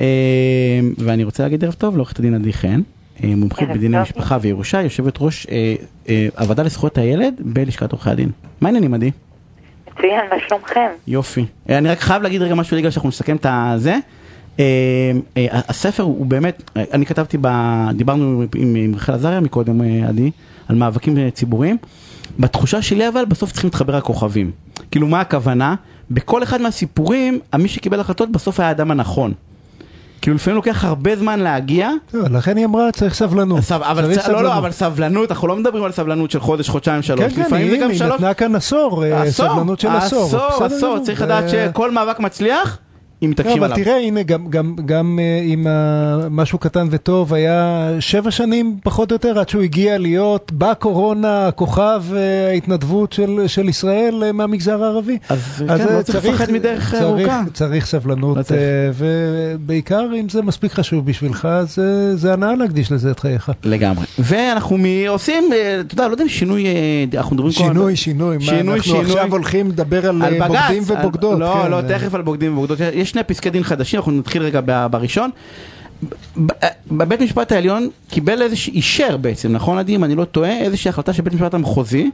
אה, ואני רוצה להגיד ערב טוב לעורכת הדין עדי חן, אה, מומחית בדיני. משפחה וירושה, יושבת ראש אה, הוועדה לזכויות הילד בלשכת עורכי הדין. מה העניינים עדי? מצוין, מה שלומכם? יופי. אני רק חייב להגיד רגע משהו בגלל שאנחנו נסכם את הזה. הספר הוא באמת, אני כתבתי, ב, דיברנו עם עם רחל עזריה מקודם, עדי, על מאבקים ציבוריים. בתחושה שלי אבל בסוף צריכים להתחבר הכוכבים. כאילו מה הכוונה? בכל אחד מהסיפורים, מי שקיבל החלטות בסוף היה האדם הנכון. כאילו לפעמים לוקח הרבה זמן להגיע, לכן היא אמרה, צריך סבלנות. סב, אבל. לא, לא. אבל סבלנות, אנחנו לא מדברים על סבלנות של חודש, חודשיים, שלוש, כן, כן, לפעמים זה היא גם היא שלוש, נתנה כאן עשור, אה, סבלנות של עשור. עשור, עשור. צריך לדעת שכל מאבק מצליח, אם לא, מתעקשים אבל עליו. תראה, הנה, גם, גם, גם אה, עם ה- משהו קטן וטוב, היה שבע שנים פחות או יותר עד שהוא הגיע להיות בקורונה כוכב אה, ההתנדבות של, של ישראל אה, מהמגזר הערבי. אז כן, לא צריך לפחד מדרך צריך, ארוכה. צריך סבלנות, לא צריך. אה, ובעיקר אם זה מספיק חשוב בשבילך, זה, זה הנאה להקדיש לזה את חייך. לגמרי. ואנחנו עושים, אה, אתה יודע, לא יודע אם שינוי, אה, אנחנו מדברים כל שינוי, שינוי, מה, שינוי, אנחנו שינוי. עכשיו הולכים לדבר על, על אה, בג"ץ. בוגדים על- ובוגדות. לא, כן, לא, אה. תכף על בוגדים ובוגדות. יש שני פסקי דין חדשים, אנחנו נתחיל רגע בראשון. אה, בבית משפט העליון קיבל איזושהי, אישר בעצם, נכון עדי, אם אני לא טועה, איזושהי החלטה של בית משפט המחוזי.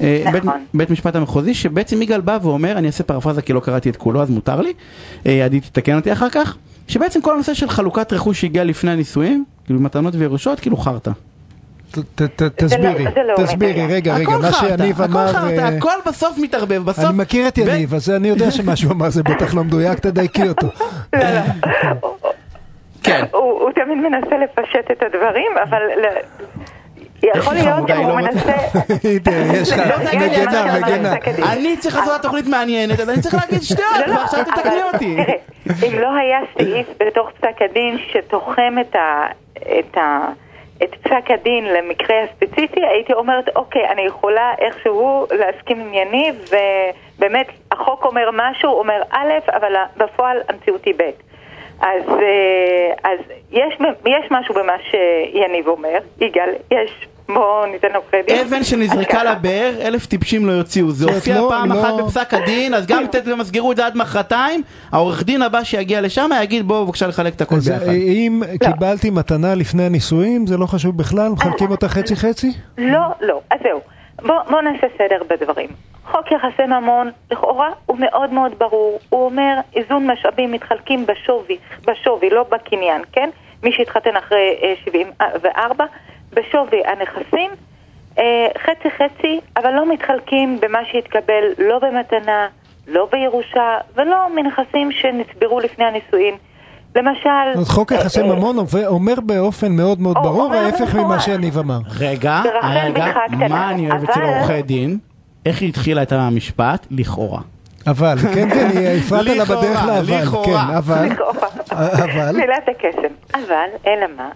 אה, נכון. בית, בית משפט המחוזי, שבעצם יגאל בא ואומר, אני אעשה פרפרזה כי לא קראתי את כולו אז מותר לי, אה, עדי תתקן אותי אחר כך, שבעצם כל הנושא של חלוקת רכוש שהגיע לפני הנישואים, כאילו מתנות וירושות, כאילו חרטא. ת- ת- ת- תסבירי, זה לא תסבירי. רגע, רגע, הכל מה שיניב הכל אמר, חרטא, אה, הכל בסוף מתערבב, בסוף... אני מכיר את יניב, אז אני יודע שמה שהוא אמר זה בטח לא מדויק, תדייקי אותו. לא, לא. כן. הוא תמיד מנסה לפשט את הדברים, אבל יכול להיות שהוא לא מנסה... הנה, יש לך לא, מגנה, מגנה. אני צריך לעשות תוכנית מעניינת, אז אני צריך להגיד שטויות, לא, לא, ועכשיו תתקני אותי. תראה, אם לא היה סעיף בתוך פסק הדין שתוחם את ה... את פסק הדין למקרה הספציפי, הייתי אומרת, אוקיי, אני יכולה איכשהו להסכים עם יניב, ובאמת, החוק אומר משהו, אומר א', אבל בפועל המציאות היא ב'. אז, אה, אז יש, יש משהו במה שיניב אומר, יגאל, יש, בואו ניתן לו קרדיט. אבן שנזרקה. לבאר, אלף טיפשים לא יוציאו. זה הופיע לא- פעם לא- אחת בפסק הדין, אז גם תמסגרו את זה עד מחרתיים, העורך דין הבא שיגיע לשם יגיד בואו בבקשה לחלק את הכל ביחד. אם קיבלתי מתנה לפני הנישואים, זה לא חשוב בכלל? מחלקים אותה חצי חצי? לא, לא. אז זהו. בואו בוא נעשה סדר בדברים. חוק יחסי ממון, לכאורה, הוא מאוד מאוד ברור. הוא אומר, איזון משאבים מתחלקים בשווי, בשווי, לא בקניין, כן? מי שהתחתן אחרי אה, 74, בשווי הנכסים, אה, חצי חצי, אבל לא מתחלקים במה שהתקבל לא במתנה, לא בירושה, ולא מנכסים שנצברו לפני הנישואין. למשל... אז חוק יחסי אה, אה, ממון אומר- אומר באופן מאוד מאוד או, ברור ההפך ממה. שיניב אמר. רגע, רגע, מה אני אוהב אצל אבל- עורכי דין? איך היא התחילה את המשפט? לכאורה. אבל, כן, כן, היא- הפרעת לה בדרך לאבל, לכאורה. כן, אבל. אבל, מילת הקסם. אבל, אלא מה?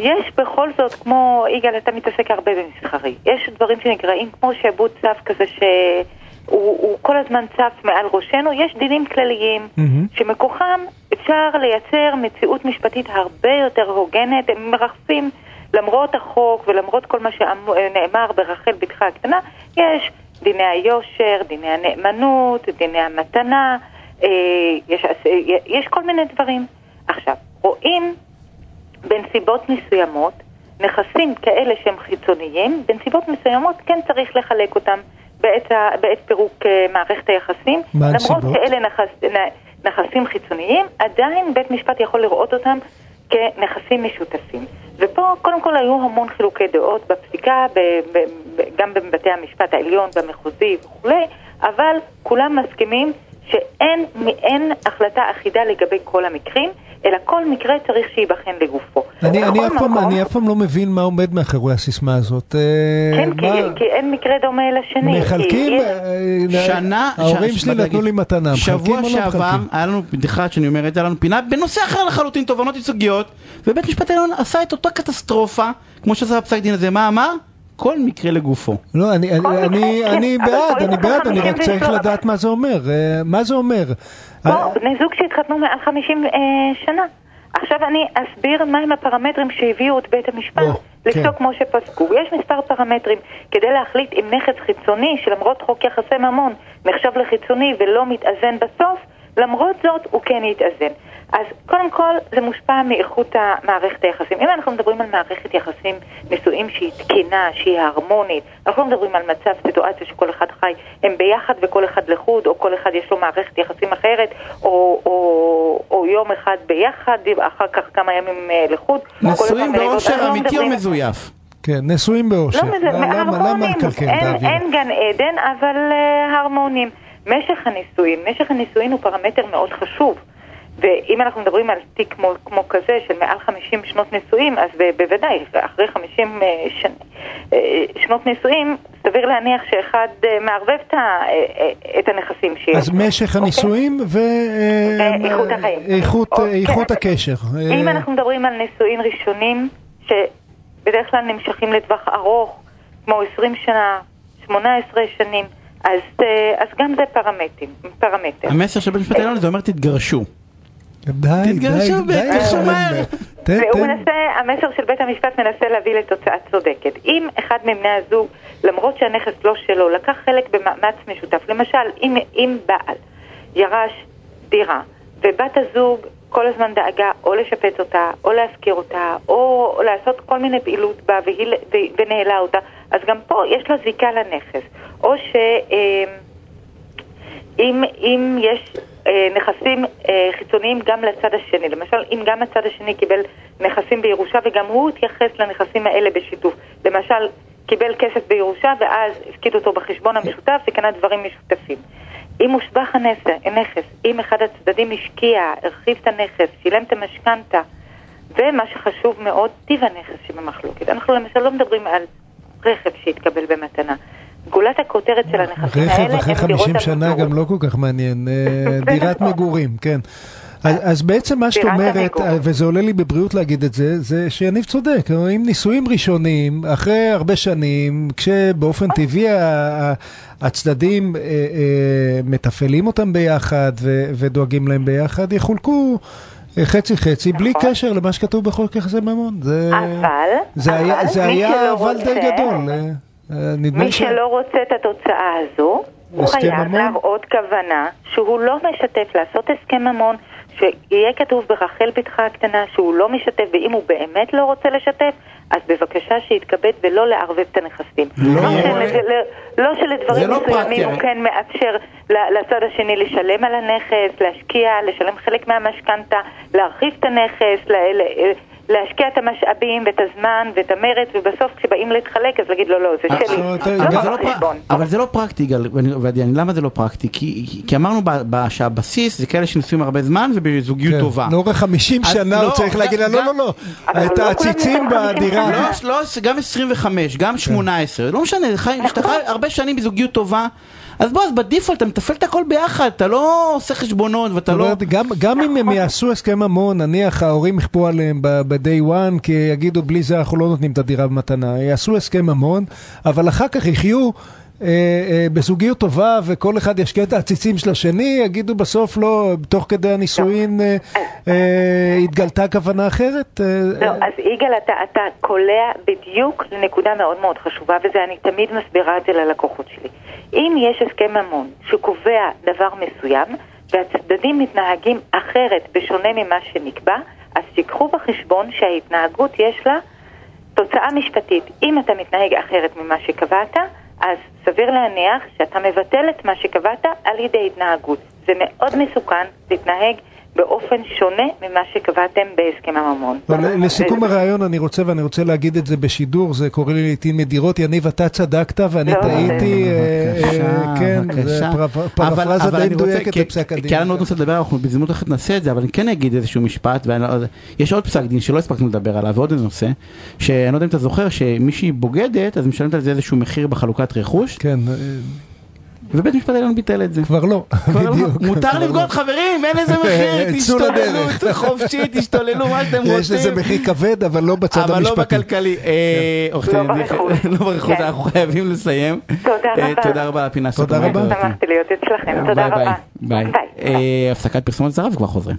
יש בכל זאת, כמו, יגאל, אתה מתעסק הרבה במסחרי. יש דברים שנקראים כמו שעבוד צף כזה שהוא הוא כל הזמן צף מעל ראשנו. יש דינים כלליים מהמם. שמכוחם אפשר לייצר מציאות משפטית הרבה יותר הוגנת. הם מרחפים למרות החוק ולמרות כל מה שנאמר ברחל בתך הקטנה. יש דיני היושר, דיני הנאמנות, דיני המתנה, אה, יש, אה, יש כל מיני דברים. עכשיו, רואים בנסיבות מסוימות, נכסים כאלה שהם חיצוניים, בנסיבות מסוימות כן צריך לחלק אותם בעת, ה, בעת פירוק אה, מערכת היחסים. מה למרות הנסיבות? שאלה נכס, נכסים חיצוניים, עדיין בית משפט יכול לראות אותם כנכסים משותפים. ופה קודם כל היו המון חילוקי דעות בפסיקה, ב, ב, ב, גם בבתי המשפט העליון, במחוזי וכולי, אבל כולם מסכימים שאין אין החלטה אחידה לגבי כל המקרים, אלא כל מקרה צריך שייבחן לגופו. אני אני אף פעם- מקום- אני אף פעם לא מבין מה עומד מאחורי הסיסמה הזאת. אה, כן, כי, מה- כי אין מקרה דומה לשני. מחלקים, כי יש- אה, שנה, ההורים שלי נתנו לי מתנה, מחלקים שבוע או לא שעבר מחלקים? היה לנו בדיחה שאני אומר את זה, היה לנו פינה בנושא אחר לחלוטין, תובענות ייצוגיות, ובית משפט העליון עשה את אותה קטסטרופה, כמו שעשה בפסק דין הזה, מה אמר? כל מקרה לגופו. לא, אני, אני, אני, מקרה, אני כן, אבל בעד, אני בעד, אני רק 50 צריך לו- לדעת מה זה אומר. אה, מה זה אומר? בוא, אה, בני זוג שהתחתנו מעל 50 אה, שנה. עכשיו אני אסביר מהם הפרמטרים שהביאו את בית המשפט או, לפסוק כן. כמו שפסקו. יש מספר פרמטרים כדי להחליט אם נכס חיצוני, שלמרות חוק יחסי ממון נחשב לחיצוני ולא מתאזן בסוף, למרות זאת הוא כן יתאזן. אז קודם כל, זה מושפע מאיכות מערכת היחסים. אם אנחנו מדברים על מערכת יחסים נישואים שהיא תקינה, שהיא הרמונית, אנחנו לא מדברים על מצב, סיטואציה שכל אחד חי, הם ביחד וכל אחד לחוד, או כל אחד יש לו מערכת יחסים אחרת, או, או, או יום אחד ביחד, אחר כך כמה ימים אה, לחוד. נשואים באושר אמיתי או מזויף? כן, נשואים באושר. לא, למה, למה לקלקל את האוויר? אין גן עדן, אבל uh, הרמונים. משך הנישואין, משך הנישואין הוא פרמטר מאוד חשוב. ואם אנחנו מדברים על תיק כמו, כמו כזה של מעל 50 שנות נישואים, אז בוודאי, אחרי 50 אה, שנ... אה, שנות נישואים, סביר להניח שאחד אה, מערבב את הנכסים שיש. אז משך אוקיי? הנישואים ואיכות החיים. איכות, אוקיי. איכות הקשר. אם אנחנו מדברים על נישואים ראשונים, שבדרך כלל נמשכים לטווח ארוך, כמו 20 שנה, 18 שנים, אז, אז גם זה פרמטר. המסר של בית המשפט העליון זה אומר תתגרשו. די, תתגרשו תתגרשו מהר. והוא מנסה, המסר של בית המשפט מנסה להביא לתוצאה צודקת. אם אחד מבני הזוג, למרות שהנכס לא שלו, לקח חלק במאמץ משותף, למשל, אם, אם בעל ירש דירה, ובת הזוג כל הזמן דאגה או לשפץ אותה, או להשכיר אותה, או לעשות כל מיני פעילות בה, והיא, ונעלה אותה, אז גם פה יש לה זיקה לנכס. או שאם אמ, יש אה, נכסים אה, חיצוניים גם לצד השני. למשל, אם גם הצד השני קיבל נכסים בירושה וגם הוא התייחס לנכסים האלה בשיתוף. למשל, קיבל כסף בירושה ואז הפקיד אותו בחשבון המשותף וקנה דברים משותפים. אם הושבח הנכס, אם אחד הצדדים השקיע, הרחיב את הנכס, שילם את המשכנתה, ומה שחשוב מאוד, טיב הנכס שבמחלוקת. אנחנו למשל לא מדברים על רכב שהתקבל במתנה. גולת הכותרת של הנכסים האלה רכב אחרי 50 שנה גם לא כל כך מעניין, אה, דירת מגורים, כן. אז בעצם מה שאת אומרת, וזה עולה לי בבריאות להגיד את זה, זה שיניב צודק, אם נישואים ראשונים, אחרי הרבה שנים, כשבאופן טבעי הצדדים אה, אה, מתפעלים אותם ביחד ודואגים להם ביחד, יחולקו חצי חצי, בלי נכון. קשר למה שכתוב בחוק יחסי ממון. אבל, זה היה אבל די גדול. אה, מי שלא רוצה את התוצאה הזו, הוא חייב להראות כוונה שהוא לא משתף לעשות הסכם ממון, שיהיה כתוב ברחל בתך הקטנה שהוא לא משתף, ואם הוא באמת לא רוצה לשתף, אז בבקשה שיתכבד ולא לערבב את הנכסים. לא, לא שלדברים לא מסוימים הוא כן מאפשר לצד השני לשלם על הנכס, להשקיע, לשלם חלק מהמשכנתה, להרחיב את הנכס, להשקיע את המשאבים ואת הזמן ואת המרץ, ובסוף כשבאים להתחלק אז להגיד לא, לא, זה אה, שלי, לא בחשבון. אבל זה לא פרקטי, ודיאני, למה זה לא פרקטי? כי אמרנו שהבסיס זה כאלה שנשואים הרבה זמן ובזוגיות כן. טובה. לאורך 50 שנה הוא לא, צריך להגיד לה לא, לא, לא, את העציצים בדירה. גם 25, גם 18, לא משנה, שאתה חי הרבה שנים בזוגיות טובה. אז בוא, אז בדיפולט אתה מתפעל את הכל ביחד, אתה לא עושה חשבונות ואתה לא... גם, גם אם הם יעשו הסכם ממון, נניח ההורים יכפו עליהם ב-day one, כי יגידו בלי זה אנחנו לא נותנים את הדירה במתנה, יעשו הסכם ממון, אבל אחר כך יחיו... אה, אה, בזוגיות טובה וכל אחד ישקיע את העציצים של השני, יגידו בסוף לא, תוך כדי הנישואין אה, התגלתה כוונה אחרת? לא, אז יגאל, אתה קולע בדיוק לנקודה מאוד מאוד חשובה, וזה אני תמיד מסבירה את זה ללקוחות שלי. אם יש הסכם ממון שקובע דבר מסוים, והצדדים מתנהגים אחרת בשונה ממה שנקבע, אז תיקחו בחשבון שההתנהגות יש לה תוצאה משפטית. אם אתה מתנהג אחרת ממה שקבעת, אז סביר להניח שאתה מבטל את מה שקבעת על ידי התנהגות. זה מאוד מסוכן להתנהג באופן שונה ממה שקבעתם בהסכם הממון. לסיכום הרעיון אני רוצה, ואני רוצה להגיד את זה בשידור, זה קורה לי לעיתים נדירות, יניב, אתה צדקת ואני לא, טעיתי, כן, זה פרפרזה די מדויקת לפסק הדין. כי היה לנו עוד נושא לדבר, אנחנו בהזדמנות אחרת נעשה את זה, אבל אני כן אגיד איזשהו משפט, ויש עוד פסק דין שלא הספקנו לדבר עליו, ועוד נושא, שאני לא יודע אם אתה זוכר, שמישהי בוגדת, אז משלמת על זה איזשהו מחיר בחלוקת רכוש. כן. ובית משפט העליון ביטל את זה. כבר לא, לא. בדיוק. מותר לבגוד חברים, אין לזה מחיר, תשתוללו, חופשי, תשתוללו מה שאתם רוצים. יש לזה מחיר כבד, אבל לא בצד המשפטי. אבל לא בכלכלי. אה, לא ברכוש. לא כן. אנחנו חייבים לסיים. תודה אה, רבה. תודה רבה על הפינה. תודה רבה. שמחתי להיות אצלכם, תודה רבה. ביי. הפסקת פרסומות זרה וכבר חוזרים.